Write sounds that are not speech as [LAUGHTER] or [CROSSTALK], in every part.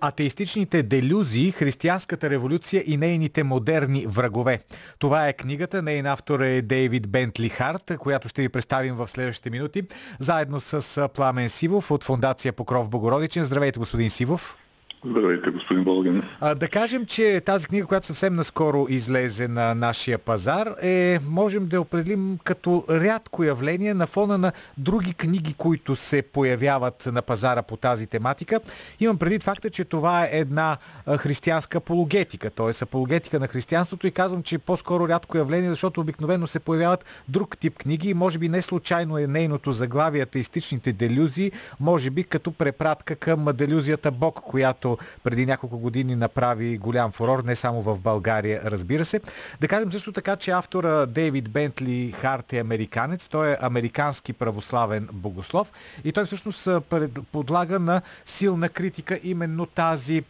Атеистичните делюзии, християнската революция и нейните модерни врагове. Това е книгата. Нейн автор е Дейвид Бентли Харт, която ще ви представим в следващите минути, заедно с Пламен Сивов от Фундация Покров Богородичен. Здравейте, господин Сивов. Здравейте, господин Болгин. А, да кажем, че тази книга, която съвсем наскоро излезе на нашия пазар, е, можем да определим като рядко явление на фона на други книги, които се появяват на пазара по тази тематика. Имам предвид факта, че това е една християнска апологетика, т.е. апологетика на християнството и казвам, че е по-скоро рядко явление, защото обикновено се появяват друг тип книги и може би не случайно е нейното заглавие атеистичните делюзии, може би като препратка към делюзията Бог, която преди няколко години направи голям фурор, не само в България, разбира се. Да кажем също така, че автора Дейвид Бентли Харт е американец. Той е американски православен богослов и той всъщност подлага на силна критика именно тази,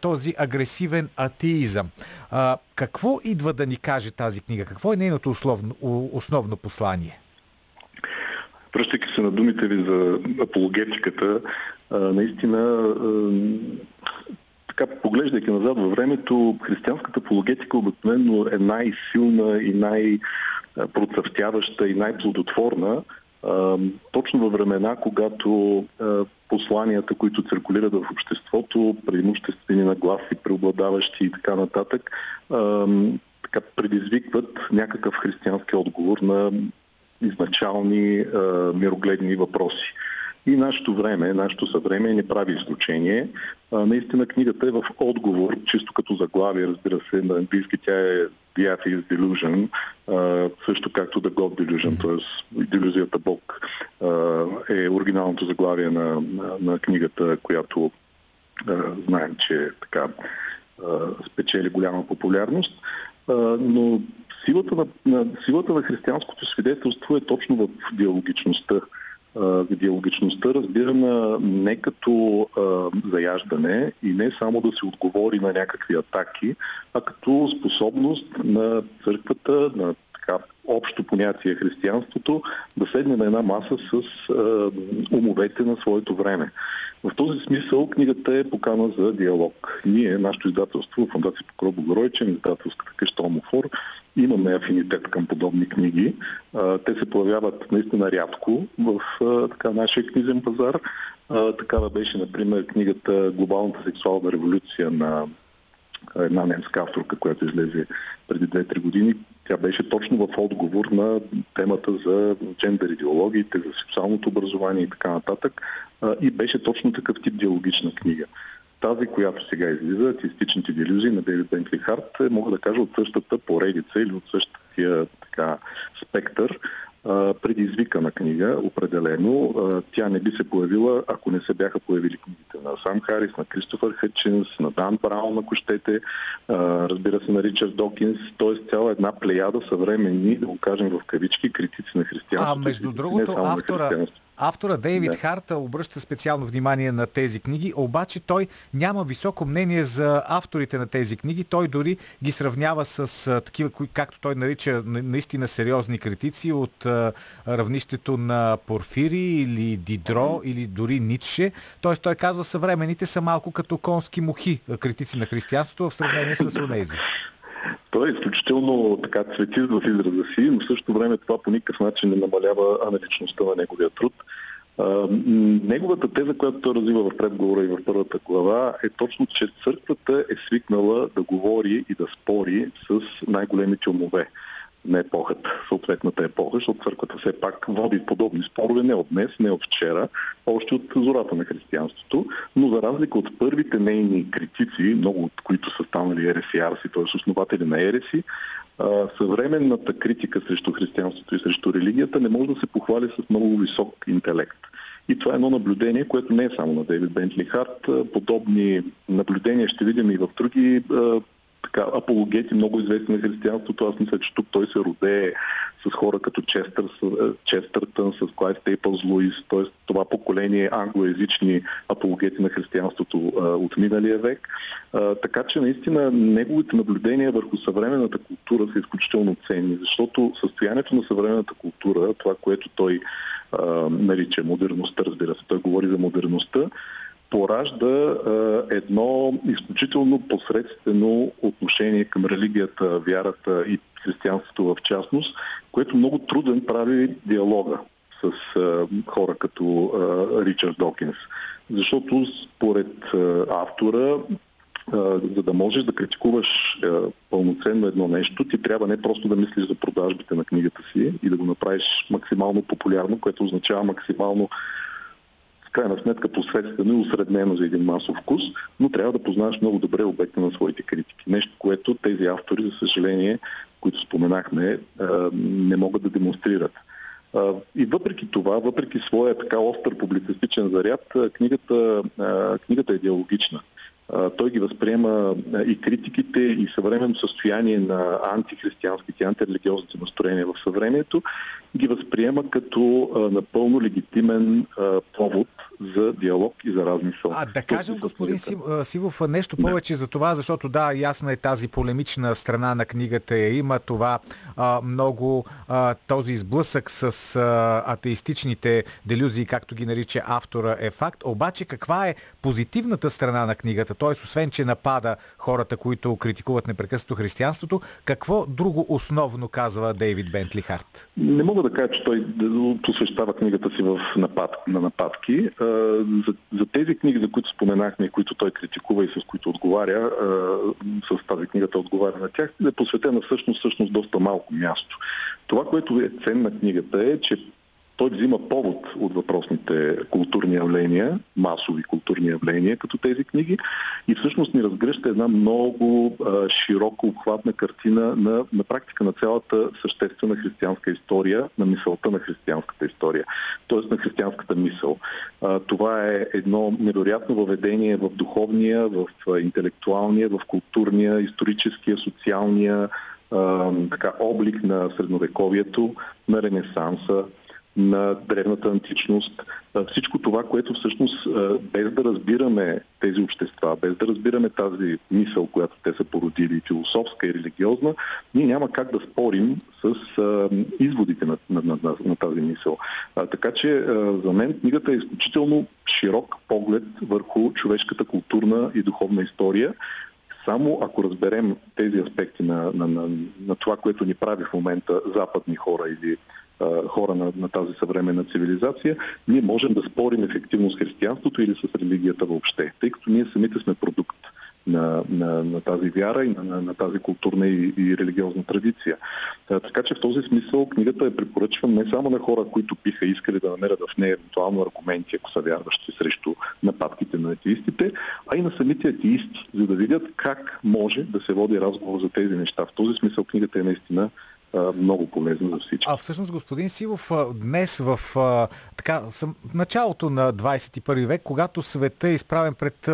този агресивен атеизъм. Какво идва да ни каже тази книга? Какво е нейното основно, основно послание? Връщайки се на думите ви за апологетиката, наистина така поглеждайки назад във времето, християнската апологетика обикновено е най-силна и най-процъфтяваща и най-плодотворна, точно във времена, когато посланията, които циркулират в обществото, преимуществени нагласи, преобладаващи и така нататък, така предизвикват някакъв християнски отговор на изначални мирогледни въпроси. И нашето време, нашето съвреме не прави изключение. А, наистина книгата е в отговор, чисто като заглавие, разбира се, на английски тя е The Atheist Delusion, а, също както The God Delusion, т.е. делюзията Бог а, е оригиналното заглавие на, на, на книгата, която а, знаем, че така а, спечели голяма популярност. А, но силата на, на, силата на християнското свидетелство е точно в диалогичността диалогичността разбирана не като а, заяждане и не само да се отговори на някакви атаки, а като способност на църквата, на общо понятие християнството, да седне на една маса с а, умовете на своето време. В този смисъл книгата е покана за диалог. Ние, нашето издателство, Фундация Покров Богородичен, издателската къща Омофор, имаме афинитет към подобни книги. А, те се появяват наистина рядко в а, така, нашия книжен пазар. А, такава беше, например, книгата Глобалната сексуална революция на една немска авторка, която излезе преди 2-3 години. Тя беше точно в отговор на темата за джендър идеологиите, за сексуалното образование и така нататък. И беше точно такъв тип диалогична книга. Тази, която сега излиза, артистичните делюзии на Дейвид Бентли Харт, е, мога да кажа от същата поредица или от същия така, спектър, предизвикана книга, определено. Тя не би се появила, ако не се бяха появили книгите на Сам Харис, на Кристофър Хътчинс, на Дан Браун, ако щете, разбира се, на Ричард Докинс, т.е. цяла една плеяда съвременни, да го кажем в кавички, критици на християнството. А между другото, автора, Автора Дейвид да. Харта обръща специално внимание на тези книги, обаче той няма високо мнение за авторите на тези книги. Той дори ги сравнява с а, такива, кои, както той нарича наистина сериозни критици от а, равнището на Порфири или Дидро или дори Ницше. Тоест той казва съвременните са малко като конски мухи, критици на християнството в сравнение с онези. Той е изключително така цветист в израза си, но в същото време това по никакъв начин не намалява аналичността на неговия труд. Неговата теза, която той развива в предговора и в първата глава, е точно, че църквата е свикнала да говори и да спори с най-големите умове на епохата, съответната епоха, защото църквата все пак води подобни спорове не от днес, не от вчера, още от зората на християнството, но за разлика от първите нейни критици, много от които са станали ересиарси, т.е. основатели на ереси, съвременната критика срещу християнството и срещу религията не може да се похвали с много висок интелект. И това е едно наблюдение, което не е само на Дейвид Бентли Харт. Подобни наблюдения ще видим и в други така, апологети, много известни на християнството. Аз мисля, че тук той се роде с хора като Честър, е, Честъртън, с Клайв Стейпълс Луис, т.е. това поколение англоязични апологети на християнството а, от миналия век. А, така че наистина неговите наблюдения върху съвременната култура са изключително ценни, защото състоянието на съвременната култура, това, което той а, нарича модерността, разбира се, той говори за модерността, поражда едно изключително посредствено отношение към религията, вярата и християнството в частност, което много труден прави диалога с хора като Ричард Докинс. Защото според автора за да можеш да критикуваш пълноценно едно нещо, ти трябва не просто да мислиш за продажбите на книгата си и да го направиш максимално популярно, което означава максимално крайна сметка посредствено и усреднено за един масов вкус, но трябва да познаваш много добре обекта на своите критики. Нещо, което тези автори, за съжаление, които споменахме, не могат да демонстрират. И въпреки това, въпреки своя така остър публицистичен заряд, книгата, книгата е диалогична той ги възприема и критиките, и съвременното състояние на антихристиянските, антирелигиозните настроения в съвремието, ги възприема като напълно легитимен повод за диалог и за размисъл. А да кажем, господин Сивов, нещо повече да. за това, защото да, ясна е тази полемична страна на книгата. Е. Има това а, много а, този изблъсък с а, атеистичните делюзии, както ги нарича автора, е факт. Обаче каква е позитивната страна на книгата? Т.е. освен, че напада хората, които критикуват непрекъснато християнството, какво друго основно казва Дейвид Бентли Харт? Не мога да кажа, че той посвещава книгата си в напад, на нападки за, за тези книги, за които споменахме и които той критикува и с които отговаря, с тази книга той отговаря на тях, е посветена всъщност, всъщност доста малко място. Това, което е цен на книгата е, че той взима повод от въпросните културни явления, масови културни явления, като тези книги, и всъщност ни разгръща една много а, широко обхватна картина на, на практика на цялата съществена християнска история, на мисълта на християнската история, т.е. на християнската мисъл. А, това е едно невероятно въведение в духовния, в интелектуалния, в културния, историческия, социалния, така, облик на средновековието, на Ренесанса, на древната античност. Всичко това, което всъщност без да разбираме тези общества, без да разбираме тази мисъл, която те са породили, философска и религиозна, ние няма как да спорим с изводите на, на, на, на, тази мисъл. така че за мен книгата е изключително широк поглед върху човешката културна и духовна история, само ако разберем тези аспекти на, на, на, на това, което ни прави в момента западни хора или хора на, на тази съвременна цивилизация, ние можем да спорим ефективно с християнството или с религията въобще, тъй като ние самите сме продукт на, на, на тази вяра и на, на, на тази културна и, и религиозна традиция. А, така че в този смисъл книгата е препоръчвам не само на хора, които биха искали да намерят в нея евентуално аргументи, ако са вярващи срещу нападките на атеистите, а и на самите атеисти, за да видят как може да се води разговор за тези неща. В този смисъл книгата е наистина много полезно за всички. А всъщност, господин Сивов, днес в така, началото на 21 век, когато света е изправен пред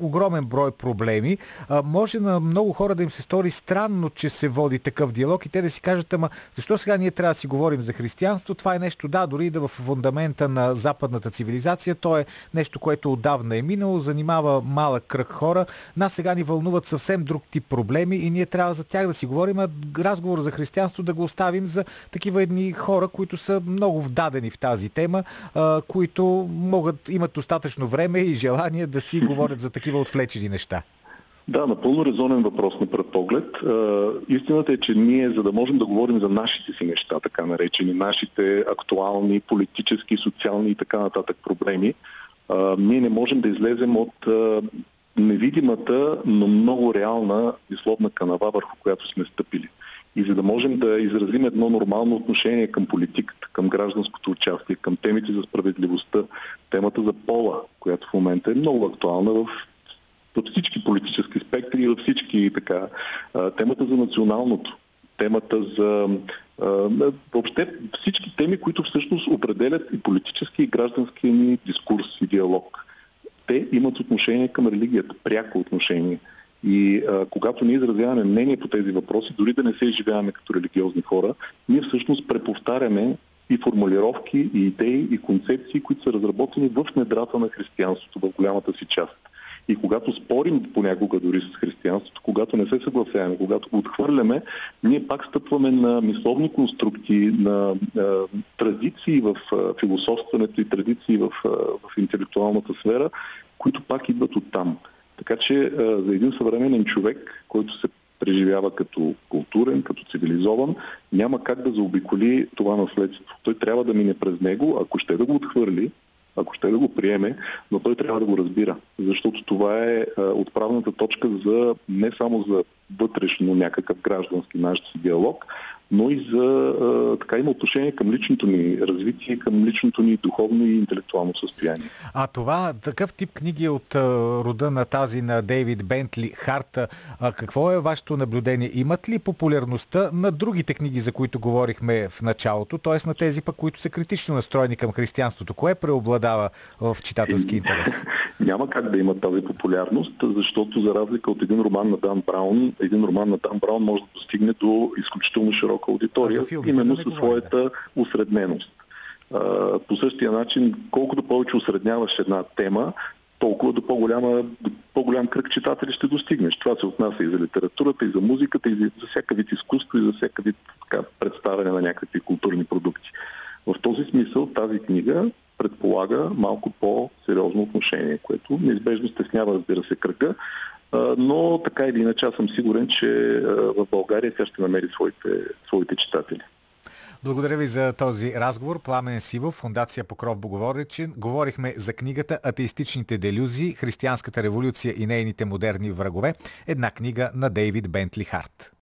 огромен брой проблеми, може на много хора да им се стори странно, че се води такъв диалог и те да си кажат, ама защо сега ние трябва да си говорим за християнство? Това е нещо, да, дори да в фундамента на западната цивилизация, то е нещо, което отдавна е минало, занимава малък кръг хора. Нас сега ни вълнуват съвсем друг тип проблеми и ние трябва за тях да си говорим, а разговор за християнство място да го оставим за такива едни хора, които са много вдадени в тази тема, а, които могат, имат достатъчно време и желание да си говорят за такива отвлечени неща. Да, напълно резонен въпрос на пред поглед. истината е, че ние, за да можем да говорим за нашите си неща, така наречени, нашите актуални политически, социални и така нататък проблеми, ние не можем да излезем от невидимата, но много реална и словна канава, върху която сме стъпили. И за да можем да изразим едно нормално отношение към политиката, към гражданското участие, към темите за справедливостта, темата за пола, която в момента е много актуална в във всички политически спектри и във всички така, темата за националното, темата за въобще всички теми, които всъщност определят и политически и граждански ни дискурс и диалог. Те имат отношение към религията, пряко отношение. И а, когато ние изразяваме мнение по тези въпроси, дори да не се изживяваме като религиозни хора, ние всъщност преповтаряме и формулировки, и идеи, и концепции, които са разработени в недрата на християнството в голямата си част. И когато спорим понякога дори с християнството, когато не се съгласяваме, когато го отхвърляме, ние пак стъпваме на мисловни конструкти, на а, традиции в а, философстването и традиции в, а, в интелектуалната сфера, които пак идват от там. Така че за един съвременен човек, който се преживява като културен, като цивилизован, няма как да заобиколи това наследство. Той трябва да мине през него, ако ще да го отхвърли, ако ще да го приеме, но той трябва да го разбира. Защото това е отправната точка за не само за вътрешно някакъв граждански наш диалог, но и за така има отношение към личното ни развитие, към личното ни духовно и интелектуално състояние. А това, такъв тип книги от рода на тази на Дейвид Бентли, Харта, какво е вашето наблюдение? Имат ли популярността на другите книги, за които говорихме в началото, т.е. на тези пък, които са критично настроени към християнството? Кое преобладава в читателски интерес? [LAUGHS] Няма как да има тази популярност, защото за разлика от един роман на Дан Браун, един роман на Дан Браун може да достигне до изключително широка аудитория, именно със своята усредненост. По същия начин, колкото повече усредняваш една тема, толкова до по-голяма, до по-голям кръг читатели ще достигнеш. Това се отнася и за литературата, и за музиката, и за всяка вид изкуство, и за всяка вид така, представяне на някакви културни продукти. В този смисъл тази книга предполага малко по-сериозно отношение, което неизбежно стеснява, разбира се, кръга, но така или иначе аз съм сигурен, че в България тя ще намери своите, своите читатели. Благодаря ви за този разговор. Пламен Сивов, Фундация Покров Боговоричин. Говорихме за книгата Атеистичните делюзии, Християнската революция и нейните модерни врагове. Една книга на Дейвид Бентли Харт.